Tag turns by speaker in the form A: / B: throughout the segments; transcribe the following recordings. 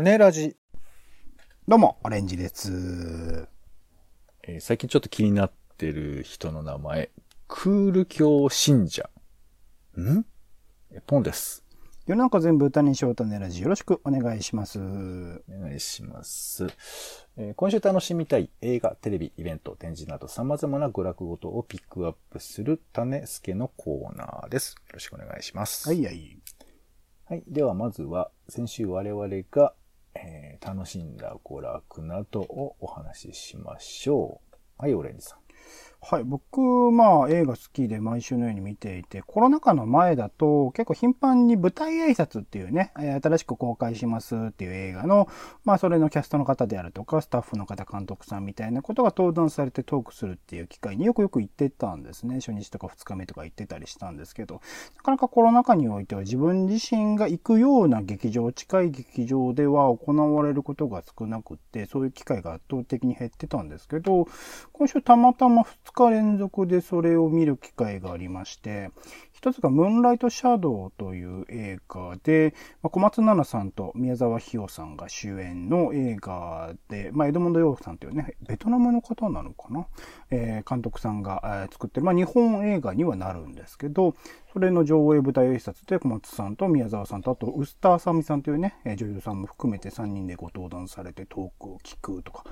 A: 種ラジ。
B: どうも、オレンジです。
A: えー最近ちょっと気になってる人の名前、クール教信者。ん？えポンです。
B: 世の中全部歌にしよう種ラジ。よろしくお願いします。
A: お願いします。えー今週楽しみたい映画、テレビ、イベント、展示など様々な娯楽ごとをピックアップする種助のコーナーです。よろしくお願いします。
B: はいはい。
A: はい。では、まずは、先週我々が、えー楽しんだ娯楽などをお話ししましょう。はい、オレンジさん。
B: はい、僕、まあ映画好きで毎週のように見ていて、コロナ禍の前だと結構頻繁に舞台挨拶っていうね、新しく公開しますっていう映画の、まあそれのキャストの方であるとか、スタッフの方、監督さんみたいなことが登壇されてトークするっていう機会によくよく行ってたんですね。初日とか2日目とか行ってたりしたんですけど、なかなかコロナ禍においては自分自身が行くような劇場、近い劇場では行われることが少なくって、そういう機会が圧倒的に減ってたんですけど、今週たまたま2 2日連続でそれを見る機会がありまして、一つがムーンライトシャドウという映画で、まあ小松菜奈さんと宮沢ひよさんが主演の映画で、まあ、エドモンド・ヨークさんというね、ベトナムの方なのかな、えー監督さんが、えー作ってる、まあ、日本映画にはなるんですけど、それの上映舞台挨拶で小松さんと宮沢さんと、あと、ウスターサミさんというね、女優さんも含めて3人でご登壇されてトークを聞くとか、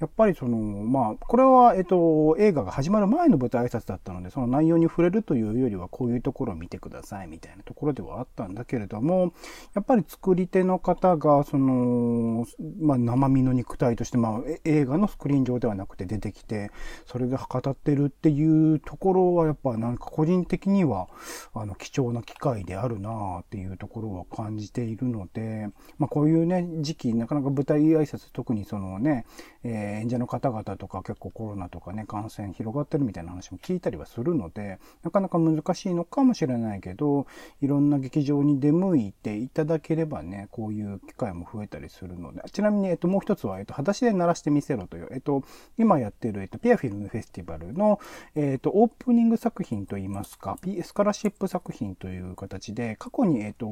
B: やっぱりその、まあ、これは、えっと、映画が始まる前の舞台挨拶だったので、その内容に触れるというよりは、こういうところを見てくださいみたいなところではあったんだけれども、やっぱり作り手の方が、その、まあ、生身の肉体として、まあ、映画のスクリーン上ではなくて出てきて、それで語ってるっていうところは、やっぱなんか個人的には、あの、貴重な機会であるなあっていうところは感じているので、まあ、こういうね、時期、なかなか舞台挨拶、特にそのね、えー演者の方々とか結構コロナとかね、感染広がってるみたいな話も聞いたりはするので、なかなか難しいのかもしれないけど、いろんな劇場に出向いていただければね、こういう機会も増えたりするので、ちなみに、えっと、もう一つは、えっと、裸足で鳴らしてみせろという、えっと、今やってる、えっと、ピアフィルムフェスティバルの、えっと、オープニング作品といいますか、スカラシップ作品という形で、過去に、えっと、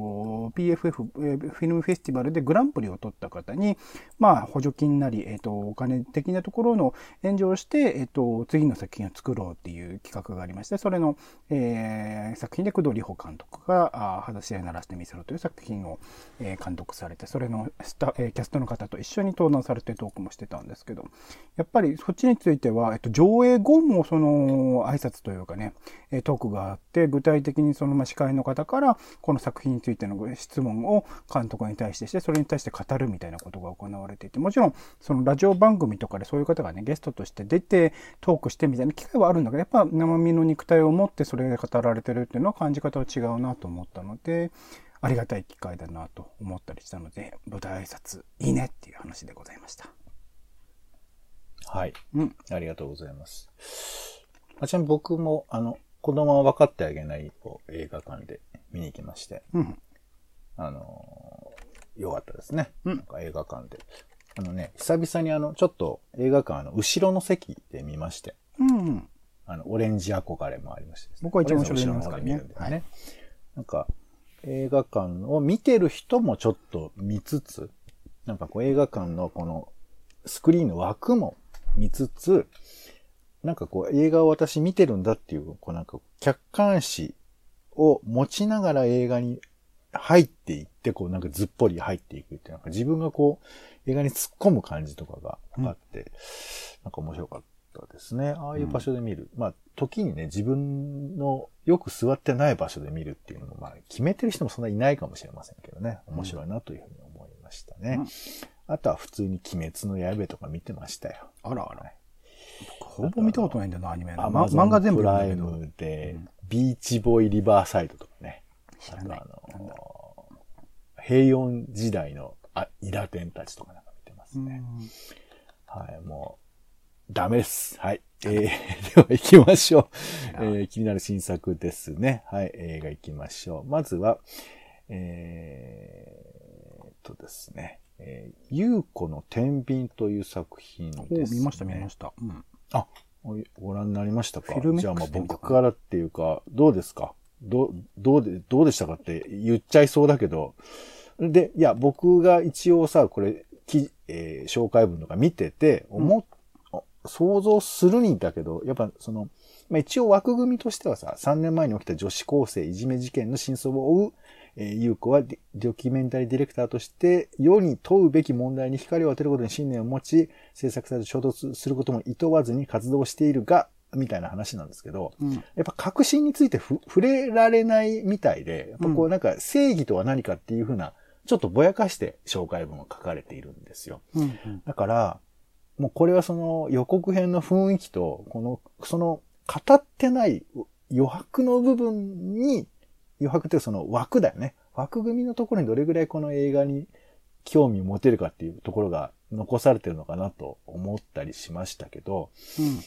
B: PFF、フィルムフェスティバルでグランプリを取った方に、まあ、補助金なり、えっと、金的なところの援助をして、えっと、次の作品を作ろうっていう企画がありまして、それの、えー作品で工藤里穂監督が、あー裸足で鳴らしてみせろという作品を、えー監督されて、それのスタ、えーキャストの方と一緒に登壇されてトークもしてたんですけど、やっぱりそっちについては、えっと、上映後もその挨拶というかね、えトークがあって、具体的にそのま司会の方から、この作品についての質問を監督に対してして、それに対して語るみたいなことが行われていて、もちろん、そのラジオ番組とかでそういう方がね、ゲストとして出てトークしてみたいな機会はあるんだけど、やっぱ生身の肉体を持ってそれで語られてるっていうのは感じ方は違うなと思ったので、ありがたい機会だなと思ったりしたので、舞台挨拶いいねっていう話でございました。
A: はい。
B: うん。
A: ありがとうございます。あちなみに僕も、あの、子供は分かってあげないを映画館で見に行きまして、
B: うん。
A: あのーよかったですね。
B: うん
A: なんか映画館で。あのね、久々にあの、ちょっと映画館、あの、後ろの席で見まして、
B: うん。
A: あの、オレンジ憧れもありましてね。
B: 僕は一番後ろ
A: の
B: ますからね
A: 見るんでね。なんか、映画館を見てる人もちょっと見つつ、なんかこう映画館のこのスクリーンの枠も見つつ、なんかこう映画を私見てるんだっていう、こうなんか客観視を持ちながら映画に入っていって、こうなんかずっぽり入っていくっていう、なんか自分がこう映画に突っ込む感じとかがあって、なんか面白かったですね。ああいう場所で見る。まあ、時にね、自分のよく座ってない場所で見るっていうのも、まあ、決めてる人もそんないないかもしれませんけどね。面白いなというふうに思いましたね。
B: うん
A: あとは普通に鬼滅の刃とか見てましたよ。
B: あらあら。ほぼ見たことないんだよな、アニメの。漫画全部
A: プライ。ムで、ビーチボーイリバーサイドとかね。
B: 知らない
A: あの平穏時代のあイラテンたちとかなんか見てますね。はい、もう、ダメです。はい。えー、では行きましょう。えー、気になる新作ですね。はい、映画行きましょう。まずは、えーっとですね、えー、ゆうこの天秤という作品
B: お
A: です、ね。
B: 見ました、見ました。うん。
A: あ、おご覧になりましたか？じゃあまあ僕からっていうか、どうですか？どう、どうで、どうでしたかって言っちゃいそうだけど、で、いや、僕が一応さ、これ、きえー紹介文とか見てて、思っ、想像するにだけど、やっぱその、まあ、一応枠組みとしてはさ、3年前に起きた女子高生いじめ事件の真相を追う、えー、優子はドキュメンタリーディレクターとして、世に問うべき問題に光を当てることに信念を持ち、制作者と衝突することも厭わずに活動しているが、みたいな話なんですけど、
B: うん。
A: やっぱ確信についてふ触れられないみたいで、やっぱこうなんか正義とは何かっていうふうな、ちょっとぼやかして紹介文を書かれているんですよ。
B: うん。うん。
A: だから、もうこれはその予告編の雰囲気と、この、その語ってない余白の部分に、余白ってその枠だよね。枠組みのところにどれぐらいこの映画に興味を持てるかっていうところが残されてるのかなと思ったりしましたけど、
B: うん。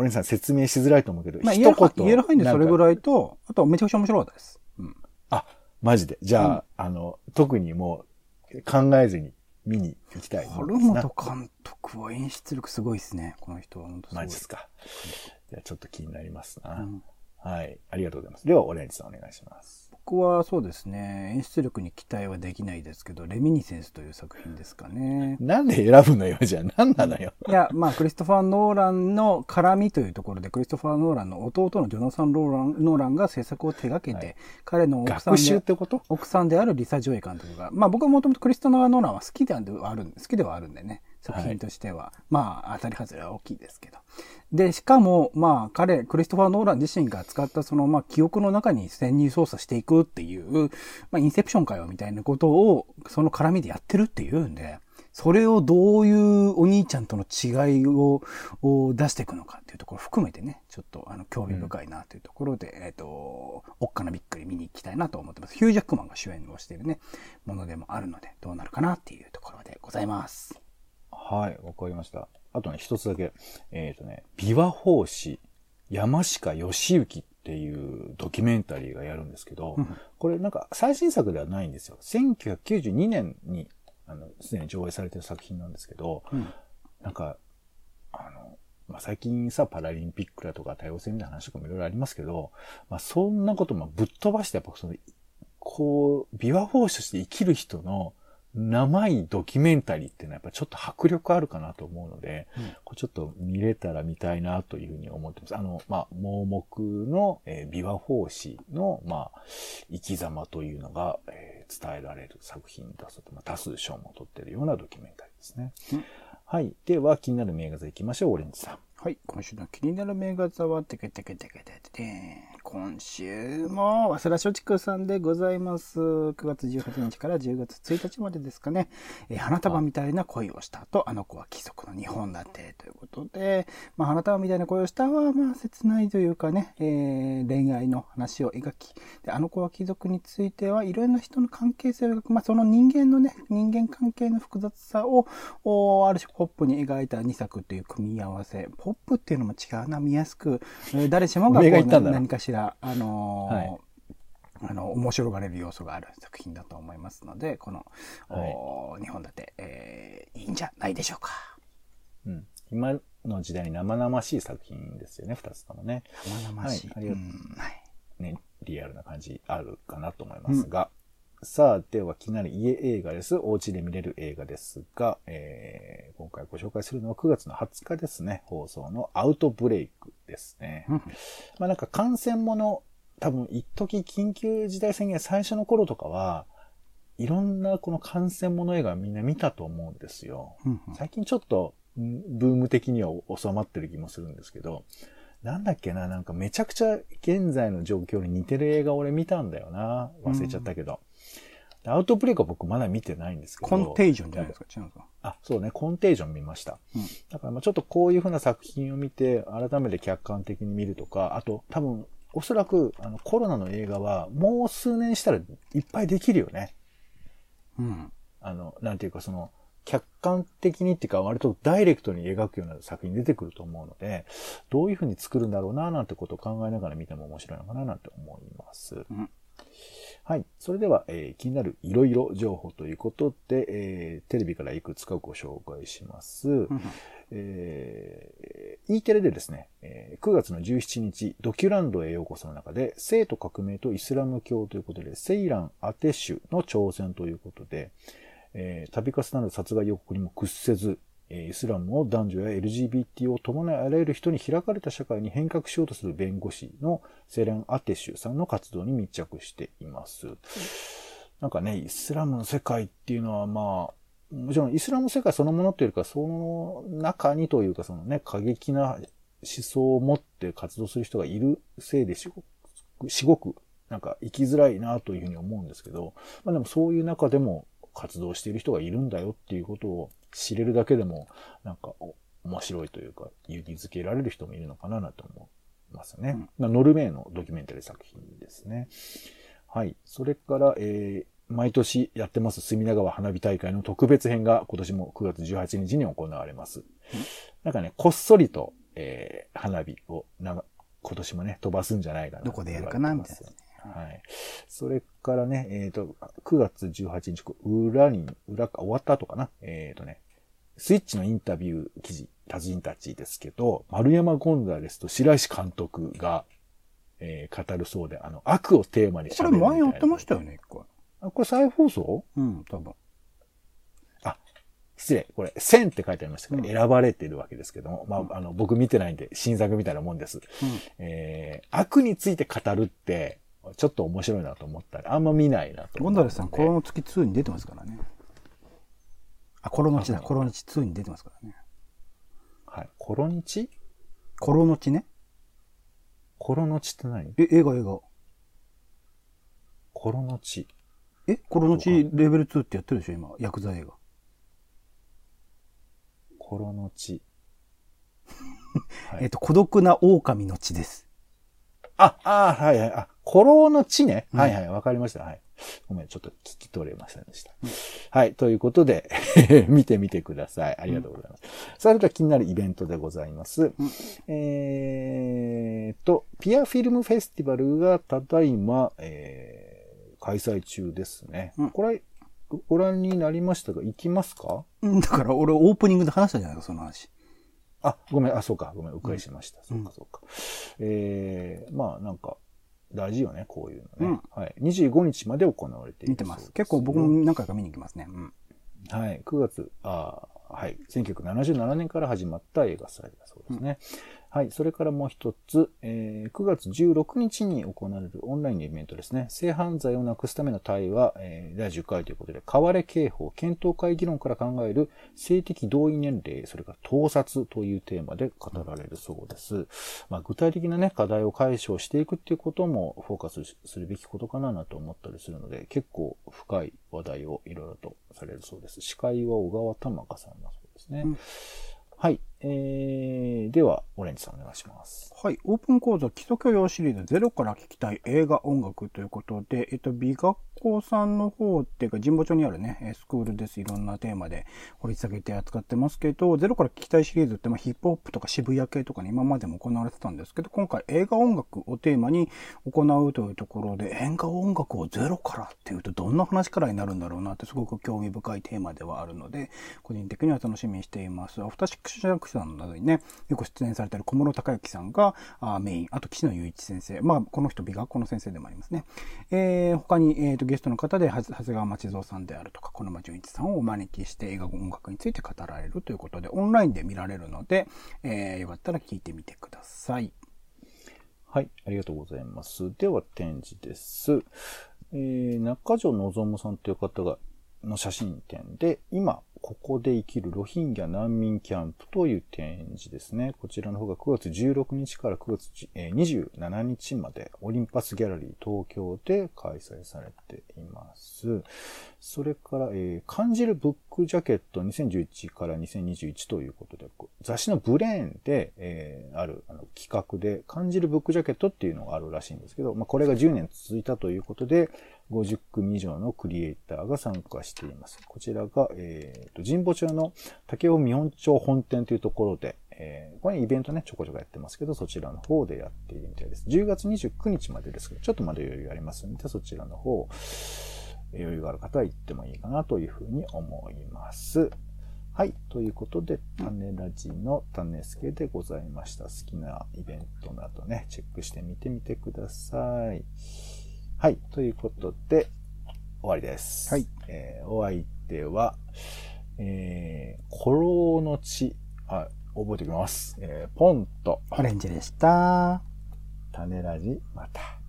A: お姉さん説明しづらいと思うけど、
B: まあ、
A: 一言
B: 言える範囲でそれぐ
A: い。
B: らいと、あとめちゃくちゃ面白かったです。うん。
A: あ、マジで？じゃあ、あの、特にもう考えずに見に行きたいも
B: 春。本監督は演出力すごいですね。この人は本当すごい。
A: マジですか。じゃあちょっと気になりますな。
B: うん
A: はい。ありがとうございます。では、オレンジさんお願いします。
B: 僕はそうですね、演出力に期待はできないですけど、レミニセンスという作品ですかね。
A: なんで選ぶのよ、じゃあ。何なのよ。
B: いや、まあ、クリストファー・ノーランの絡みというところで、クリストファー・ノーランの弟のジョナサン・ローランノーランが制作を手掛けて、
A: はい
B: 彼の奥さんで
A: てこと？
B: 奥さんであるリサ・ジョイ監督が、まあ僕はもともとクリストファー・ノーランは好きではあるん好きではあるんでね、作品としては、まあ当たり外れは大きいですけど。で、しかも、まあ彼、クリストファー・ノーラン自身が使ったその、まあ記憶の中に潜入操作していくっていう、まあインセプションかよみたいなことを、その絡みでやってるっていうんで、それをどういうお兄ちゃんとの違いをを出していくのかっていうところを含めてね、ちょっとあの興味深いなというところで、えっ、と、おっかなびっくり見に行きたいなと思ってます。ヒュージャックマンが主演をしているね、ものでもあるので、どうなるかなっていうところでございます。
A: はい、わかりました。あとね、一つだけ。えっ、とね、琵琶法師、山鹿義行っていうドキュメンタリーがやるんですけど、
B: うん
A: これなんか最新作ではないんですよ。1992年に、あの、すでに上映されてる作品なんですけど、
B: うん。
A: なんか、あの、まあ、最近さ、パラリンピックだとか多様性みたいな話とかもいろいろありますけど、まあ、そんなこともぶっ飛ばして、やっぱその、こう、琵琶法師として生きる人の生いドキュメンタリーっていうのはやっぱちょっと迫力あるかなと思うので、
B: うん
A: これちょっと見れたら見たいなというふうに思ってます。あの、まあ、盲目の、えー琵琶法師の、まあ、生き様というのが、えー伝えられる作品だそうで、まあ、多数賞も取ってるようなドキュメンタリーですね。
B: うん
A: はい。では、気になる名画座行きましょう、オレンジさん。
B: はい。今週の気になる名画座は、てけてけてけてけて今週も、早稲田松竹さんでございます。9月18日から10月1日までですかね。えー花束みたいな恋をした後、あの子は貴族の日本だって、ということで、まあ、花束みたいな恋をしたは、まあ、切ないというかね、えー恋愛の話を描き、で、あの子は貴族については、いろんな人の関係性を描く、まあ、その人間のね、人間関係の複雑さを、おある種ポップに描いた2作という組み合わせ。ポップっていうのも違うな、見やすく、えー誰しもがこう何かしら、あのー
A: はい
B: あの、面白がれる要素がある作品だと思いますので、この、お日本だって、えーいいんじゃないでしょうか。
A: うん。今の時代に生々しい作品ですよね、二つともね。
B: 生々しい。
A: はいありがとう
B: うんはい。
A: ね、リアルな感じあるかなと思いますが。さあ、では気になる家映画です。お家で見れる映画ですが、えー、今回ご紹介するのは9月の20日ですね、放送のアウトブレイクですね。
B: うん
A: まあなんか感染もの、多分一時緊急事態宣言最初の頃とかは、いろんなこの感染もの映画みんな見たと思うんですよ。
B: うんうん
A: 最近ちょっと、んブーム的には収まってる気もするんですけど、なんだっけな、なんかめちゃくちゃ現在の状況に似てる映画俺見たんだよな。忘れちゃったけど。アウトブレイクは僕まだ見てないんですけど。
B: コンテージョンじゃないですか、違うんですか？
A: あ、そうね、コンテージョン見ました。
B: うん
A: だからまあちょっとこういう風な作品を見て、改めて客観的に見るとか、あと多分、おそらくあのコロナの映画はもう数年したらいっぱいできるよね。
B: うん。
A: あの、なんていうかその、客観的にっていうか割とダイレクトに描くような作品出てくると思うので、どういう風に作るんだろうななんてことを考えながら見ても面白いのかななんて思います。
B: うん
A: はい。それでは、えー気になるいろいろ情報ということで、えーテレビからいくつかご紹介します。
B: うん
A: えー E テレでですね、えー9月の17日、ドキュランドへようこその中で、生と革命とイスラム教ということで、セイラン・アテシュの挑戦ということで、えー、度重なる殺害予告にも屈せず、えーイスラムを男女や LGBT を伴いあらゆる人に開かれた社会に変革しようとする弁護士のセイラン・アテシュさんの活動に密着しています。なんかね、イスラムの世界っていうのはまあ、もちろんイスラム世界そのものというか、その中にというか、そのね、過激な思想を持って活動する人がいるせいでしごく、しごく、なんか生きづらいなというふうに思うんですけど、まあでもそういう中でも活動している人がいるんだよっていうことを知れるだけでも、なんかお面白いというか、勇気づけられる人もいるのかななと思いますね。
B: うん
A: まあノルウェーのドキュメンタリー作品ですね。はい。それから、えー毎年やってます隅田川花火大会の特別編が今年も9月18日に行われます。なんかね、こっそりと、えー花火をな今年もね、飛ばすんじゃないかな。
B: どこでやるかなみたいなね。
A: はい。それからね、えっ、と、9月18日、裏に、裏か、終わった後かな。えっ、とね、スイッチのインタビュー記事、達人たちですけど、丸山ゴンザレスと白石監督が、えー語るそうで、あの、悪をテーマに
B: これ
A: 喋るみたいな。
B: 前やってましたよね、一回。
A: あ、これ再放送？
B: うん、多分。
A: 失礼。これ、1000って書いてありましたけど、
B: うん
A: 選ばれてるわけですけども、ま
B: うん
A: あ、あの、僕見てないんで、新作みたいなもんです。
B: うん。
A: えー、悪について語るって、ちょっと面白いなと思ったら、あんま見ないなと。
B: ゴンダレスさん、コロの月2に出てますからね。あ、コロの地だ、
A: あ
B: コロの地2に出てますからね。
A: はい。コロニチ？
B: コロの地ね。
A: コロノチって何？
B: え、映画映画。
A: コロノチ。
B: え、コロの地レベル2ってやってるでしょ、今。ヤクザ映画。
A: コロノチ。はい
B: えっと、孤独な狼の地です。
A: あ、あはいはい。あ、コロの地ね。
B: うん
A: はいはい。わかりました。はい。ごめん、ちょっと聞き取れませんでした。はい。ということで、見てみてください。ありがとうございます。それでは気になるイベントでございます。えーと、ピアフィルムフェスティバルがただいま、えー開催中ですね。
B: うん
A: これ、ご覧になりましたが、行きますか？
B: うん、だから俺オープニングで話したじゃないか、その話。
A: あ、ごめん、あ、そうか、ごめん、うっかりしました。
B: うん
A: そうか、そうか。えー、まあ、なんか、大事よね、こういうのね。
B: うん
A: はい。25日まで行われている
B: 見てます。結構僕も何回か見に行きますね。うん。
A: はい。9月、あーはい。1977年から始まった映画祭だそうですね。はい。それからもう一つ、えー9月16日に行われるオンラインのイベントですね。性犯罪をなくすための対話、えー第10回ということで、変われ刑法検討会議論から考える性的同意年齢、それから盗撮というテーマで語られるそうです。まあ、具体的なね、課題を解消していくっていうこともフォーカスするべきことかななと思ったりするので、結構深い話題をいろいろとされるそうです。司会は小川玉香さんだそうですね。
B: うん
A: はい。えー、では、オレンジさんお願いします。
B: はい。オープン講座基礎教養シリーズゼロから聞きたい映画音楽ということで、えっと、美学校さんの方っていうか、神保町にあるね、スクールです。いろんなテーマで掘り下げて扱ってますけど、ゼロから聞きたいシリーズって、まあ、ヒップホップとか渋谷系とかね、今までも行われてたんですけど、今回映画音楽をテーマに行うというところで、映画音楽をゼロからっていうと、どんな話からになるんだろうなって、すごく興味深いテーマではあるので、個人的には楽しみにしています。アフターシックスジャンクションなどにね、よく出演されている小室孝之さんがメイン、あと岸野雄一先生、まあ、この人美学校の先生でもありますね。えー、他に、えー、とゲストの方で、長谷川町蔵さんであるとか、小沼純一さんをお招きして映画音楽について語られるということで、オンラインで見られるので、えー、よかったら聞いてみてください。
A: はい、ありがとうございます。では、展示です。えー、中条望さんという方が、の写真展で、今、ここで生きるロヒンギャ難民キャンプという展示ですね。こちらの方が9月16日から9月27日までオリンパスギャラリー東京で開催されています。それから、えー感じるブックジャケット2011から2021ということで、雑誌のブレーンで、えーあるあの企画で、感じるブックジャケットっていうのがあるらしいんですけど、まあ、これが10年続いたということで、50組以上のクリエイターが参加しています。こちらが、えーと神保町の竹尾見本町本店というところで、ええー、これイベントね、ちょこちょこやってますけど、そちらの方でやっているみたいです。10月29日までですけど、ちょっとまだ余裕ありますので、そちらの方、余裕がある方は行ってもいいかなというふうに思います。はい。ということで、種ラジの種助でございました。好きなイベントなどね、チェックしてみてみてください。はい。ということで、終わりです。
B: はい。
A: えー、お相手は、えー、古老の地、あ、覚えておきます。えー、ポンと、
B: オレンジでした。
A: 種ラジ、また。